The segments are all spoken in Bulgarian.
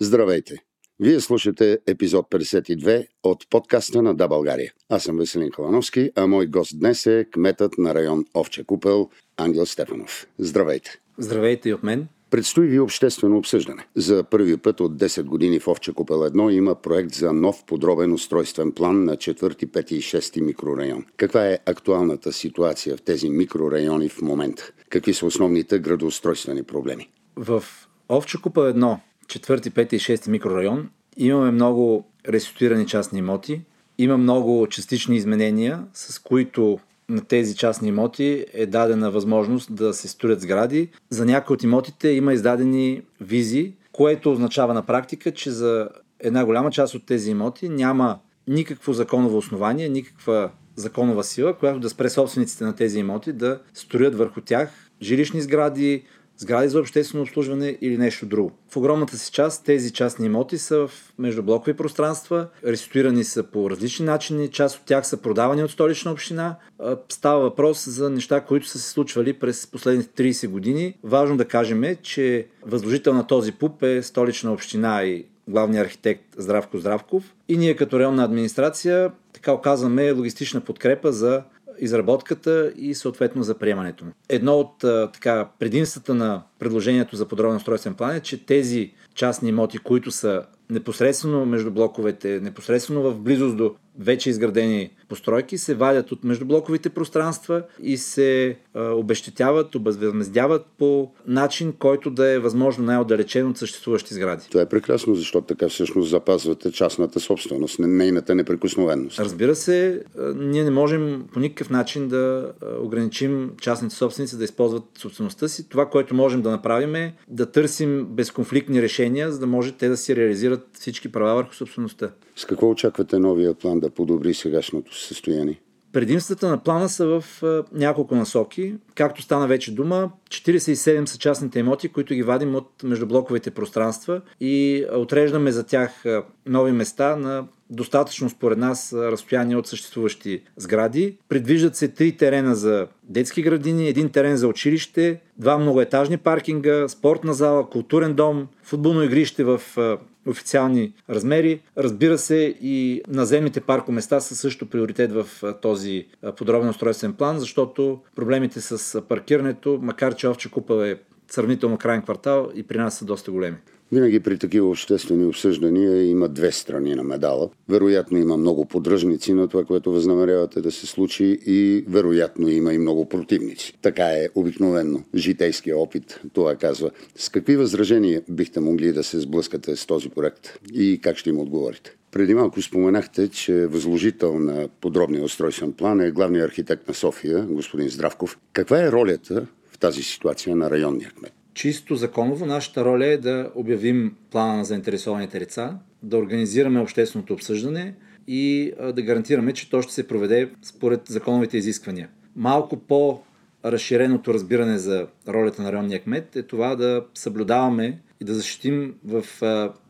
Здравейте! Вие слушате епизод 52 от подкаста на Да България. Аз съм Веселин Халановски, а мой гост днес е кметът на район Овча Купел Ангел Стефанов. Здравейте! Здравейте и от мен! Предстои ви обществено обсъждане. За първи път от 10 години в Овча Купел 1 има проект за нов подробен устройствен план на 4, 5 и 6 микрорайон. Каква е актуалната ситуация в тези микрорайони в момента? Какви са основните градоустройствени проблеми? В Овча Купел 1, 4, 5 и 6 микрорайон имаме много реституирани частни имоти, има много частични изменения, с които на тези частни имоти е дадена възможност да се строят сгради. За някои от имотите има издадени визи, което означава на практика, че за една голяма част от тези имоти няма никакво законово основание, никаква законова сила, която да спре собствениците на тези имоти да строят върху тях жилищни сгради, сгради за обществено обслужване или нещо друго. В огромната си част тези частни имоти са в междублокови пространства, реституирани са по различни начини, част от тях са продавани от столична община. Става въпрос за неща, които са се случвали през последните 30 години. Важно да кажем е, че възложител на този ПУП е столична община и главният архитект Здравко Здравков. И ние като районна администрация така оказваме логистична подкрепа за изработката и съответно за приемането му. Едно от така, предимствата на предложението за подробен устройствен план е, че тези частни имоти, които са непосредствено между блоковете, непосредствено в близост до вече изградени постройки, се вадят от междублоковите пространства и се а, обещетяват, обезвъзмездяват по начин, който да е възможно най-отдалечен от съществуващи сгради. Това е прекрасно, защото така всъщност запазвате частната собственост, нейната неприкосновеност. Разбира се, а, ние не можем по никакъв начин да ограничим частните собственици да използват собствеността си. Това, което можем да направим е да търсим безконфликтни решения, за да може те да си реализират всички права върху собствеността. С какво очаквате новия план да подобри сегашното състояние? Предимствата на плана са в няколко насоки. Както стана вече дума, 47 са частните имоти, които ги вадим от междублоковите пространства и отреждаме за тях нови места на достатъчно според нас разстояние от съществуващи сгради. Предвиждат се три терена за детски градини, един терен за училище, два многоетажни паркинга, спортна зала, културен дом, футболно игрище в официални размери. Разбира се, и наземните паркоместа са също приоритет в този подробен устройствен план, защото проблемите с паркирането, макар че Овче Купа е сравнително крайен квартал и при нас са доста големи. Винаги при такива обществени обсъждания има две страни на медала. Вероятно има много поддръжници на това, което възнамерявате да се случи и вероятно има и много противници. Така е обикновенно. Житейския опит това казва. С какви възражения бихте могли да се сблъскате с този проект и как ще им отговорите? Преди малко споменахте, че възложител на подробния устройствен план е главният архитект на София, господин Здравков. Каква е ролята в тази ситуация на районния кмет? Чисто законово нашата роля е да обявим плана на заинтересованите лица, да организираме общественото обсъждане и да гарантираме, че то ще се проведе според законовите изисквания. Малко по разширеното разбиране за ролята на районния кмет е това да съблюдаваме и да защитим в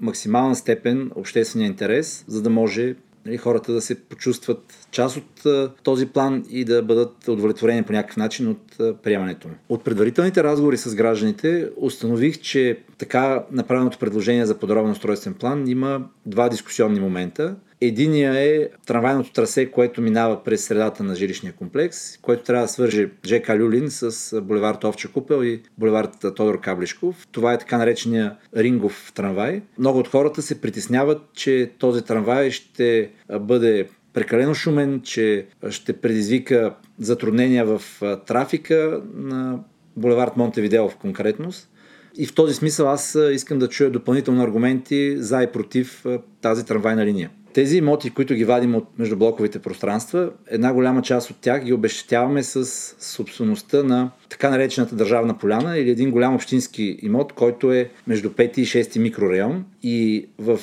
максимална степен обществения интерес, за да може нали, хората да се почувстват част от а, този план и да бъдат удовлетворени по някакъв начин от а, приемането му. От предварителните разговори с гражданите установих, че така направеното предложение за подробен устройствен план има два дискусионни момента. Единия е трамвайното трасе, което минава през средата на жилищния комплекс, което трябва да свърже ЖК Люлин с булевард Овча Купел и булевард Тодор Каблишков. Това е така наречения рингов трамвай. Много от хората се притесняват, че този трамвай ще бъде прекалено шумен, че ще предизвика затруднения в трафика на булевард Монтевидео в конкретност. И в този смисъл аз искам да чуя допълнително аргументи за и против тази трамвайна линия. Тези имоти, които ги вадим от междублоковите пространства, една голяма част от тях ги обещетяваме с собствеността на така наречената държавна поляна или един голям общински имот, който е между 5 и 6 микрорайон. И в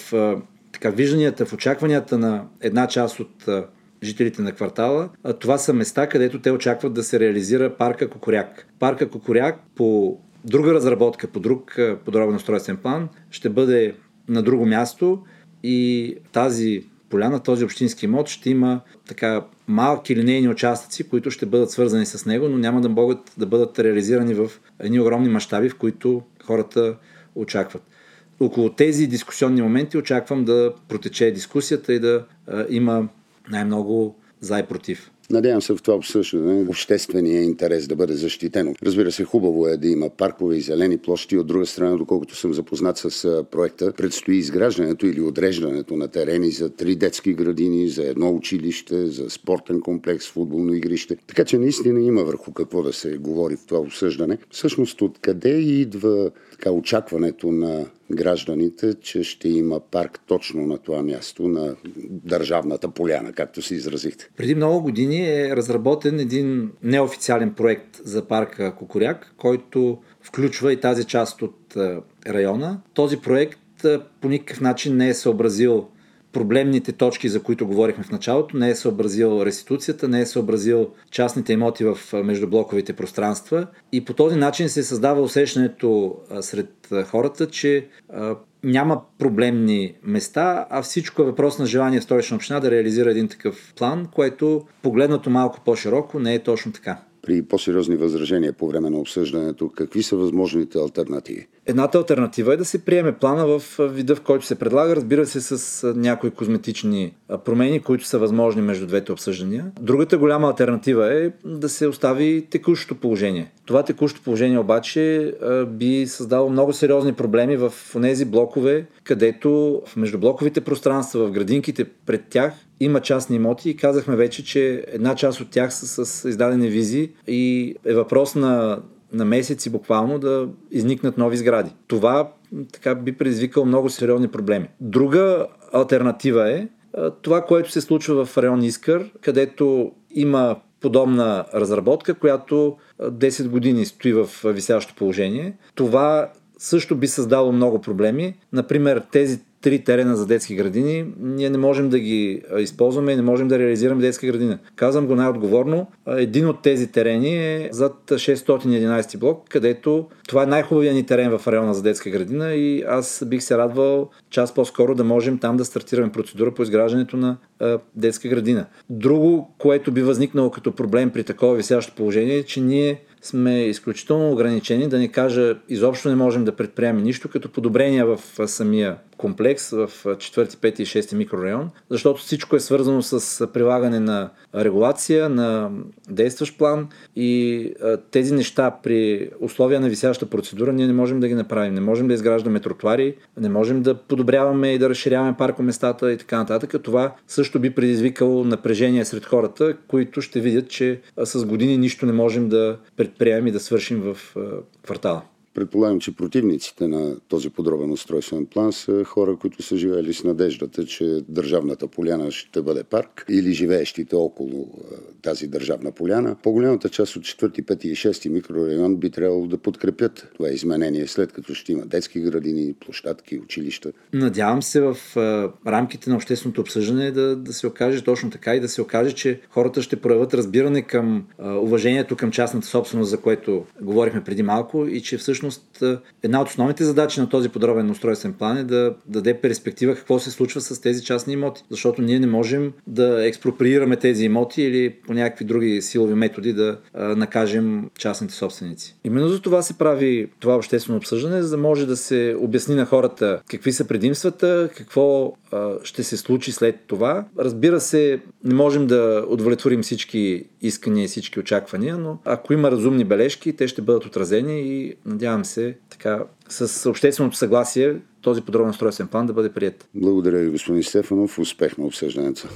така, вижданията, в очакванията на една част от жителите на квартала, това са места, където те очакват да се реализира парка Кокоряк. Парка Кокоряк по друга разработка, по друг подробен устройствен план, ще бъде на друго място и тази поляна, този общински имот ще има така малки линейни участъци, които ще бъдат свързани с него, но няма да могат да бъдат реализирани в едни огромни мащаби, в които хората очакват. около тези дискусионни моменти очаквам да протече дискусията и да а, има най-много за и против. Надявам се в това обсъждане обществения интерес да бъде защитено. Разбира се, хубаво е да има паркове и зелени площи. От друга страна, доколкото съм запознат с проекта, предстои изграждането или отреждането на терени за три детски градини, за едно училище, за спортен комплекс, футболно игрище. Така че наистина има върху какво да се говори в това обсъждане. Всъщност, откъде идва така, очакването на гражданите, че ще има парк точно на това място, на държавната поляна, както се изразихте. Преди много години е разработен един неофициален проект за парка Кокоряк, който включва и тази част от е, района. Този проект е, по никакъв начин не е съобразил проблемните точки, за които говорихме в началото, не е съобразил реституцията, не е съобразил частните имоти в междублоковите пространства. И по този начин се създава усещането сред хората, че няма проблемни места, а всичко е въпрос на желание в столична община да реализира един такъв план, което погледнато малко по-широко не е точно така при по-сериозни възражения по време на обсъждането, какви са възможните альтернативи? Едната альтернатива е да се приеме плана в вида, в който се предлага, разбира се, с някои козметични промени, които са възможни между двете обсъждания. Другата голяма альтернатива е да се остави текущото положение. Това текущо положение обаче би създало много сериозни проблеми в тези блокове, където в междублоковите пространства, в градинките пред тях има частни имоти и казахме вече, че една част от тях са с издадени визи и е въпрос на, на месеци буквално да изникнат нови сгради. Това така би предизвикало много сериозни проблеми. Друга альтернатива е това, което се случва в район Искър, където има подобна разработка, която 10 години стои в висящо положение. Това също би създало много проблеми. Например, тези три терена за детски градини, ние не можем да ги използваме и не можем да реализираме детска градина. Казвам го най-отговорно. Един от тези терени е зад 611 блок, където това е най-хубавият ни терен в района за детска градина и аз бих се радвал час по-скоро да можем там да стартираме процедура по изграждането на детска градина. Друго, което би възникнало като проблем при такова висящо положение е, че ние сме изключително ограничени, да не кажа, изобщо не можем да предприемем нищо като подобрения в самия комплекс в 4, 5 и 6 микрорайон, защото всичко е свързано с прилагане на регулация, на действащ план и тези неща при условия на висяща процедура ние не можем да ги направим. Не можем да изграждаме тротуари, не можем да подобряваме и да разширяваме паркоместата и така нататък. Това също би предизвикало напрежение сред хората, които ще видят, че с години нищо не можем да предприемем и да свършим в квартала. Предполагам, че противниците на този подробен устройствен план са хора, които са живели с надеждата, че държавната поляна ще бъде парк или живеещите около тази държавна поляна. По-голямата част от 4, 5 и 6 микрорайон би трябвало да подкрепят това изменение, след като ще има детски градини, площадки, училища. Надявам се в рамките на общественото обсъждане да, да се окаже точно така и да се окаже, че хората ще проявят разбиране към уважението към частната собственост, за което говорихме преди малко и че всъщност всъщност една от основните задачи на този подробен устройствен план е да даде перспектива какво се случва с тези частни имоти. Защото ние не можем да експроприираме тези имоти или по някакви други силови методи да накажем частните собственици. Именно за това се прави това обществено обсъждане, за да може да се обясни на хората какви са предимствата, какво ще се случи след това. Разбира се, не можем да удовлетворим всички искания и всички очаквания, но ако има разумни бележки, те ще бъдат отразени и надявам се така с общественото съгласие този подробен устройствен план да бъде прият. Благодаря ви, господин Стефанов. Успех на обсъждането.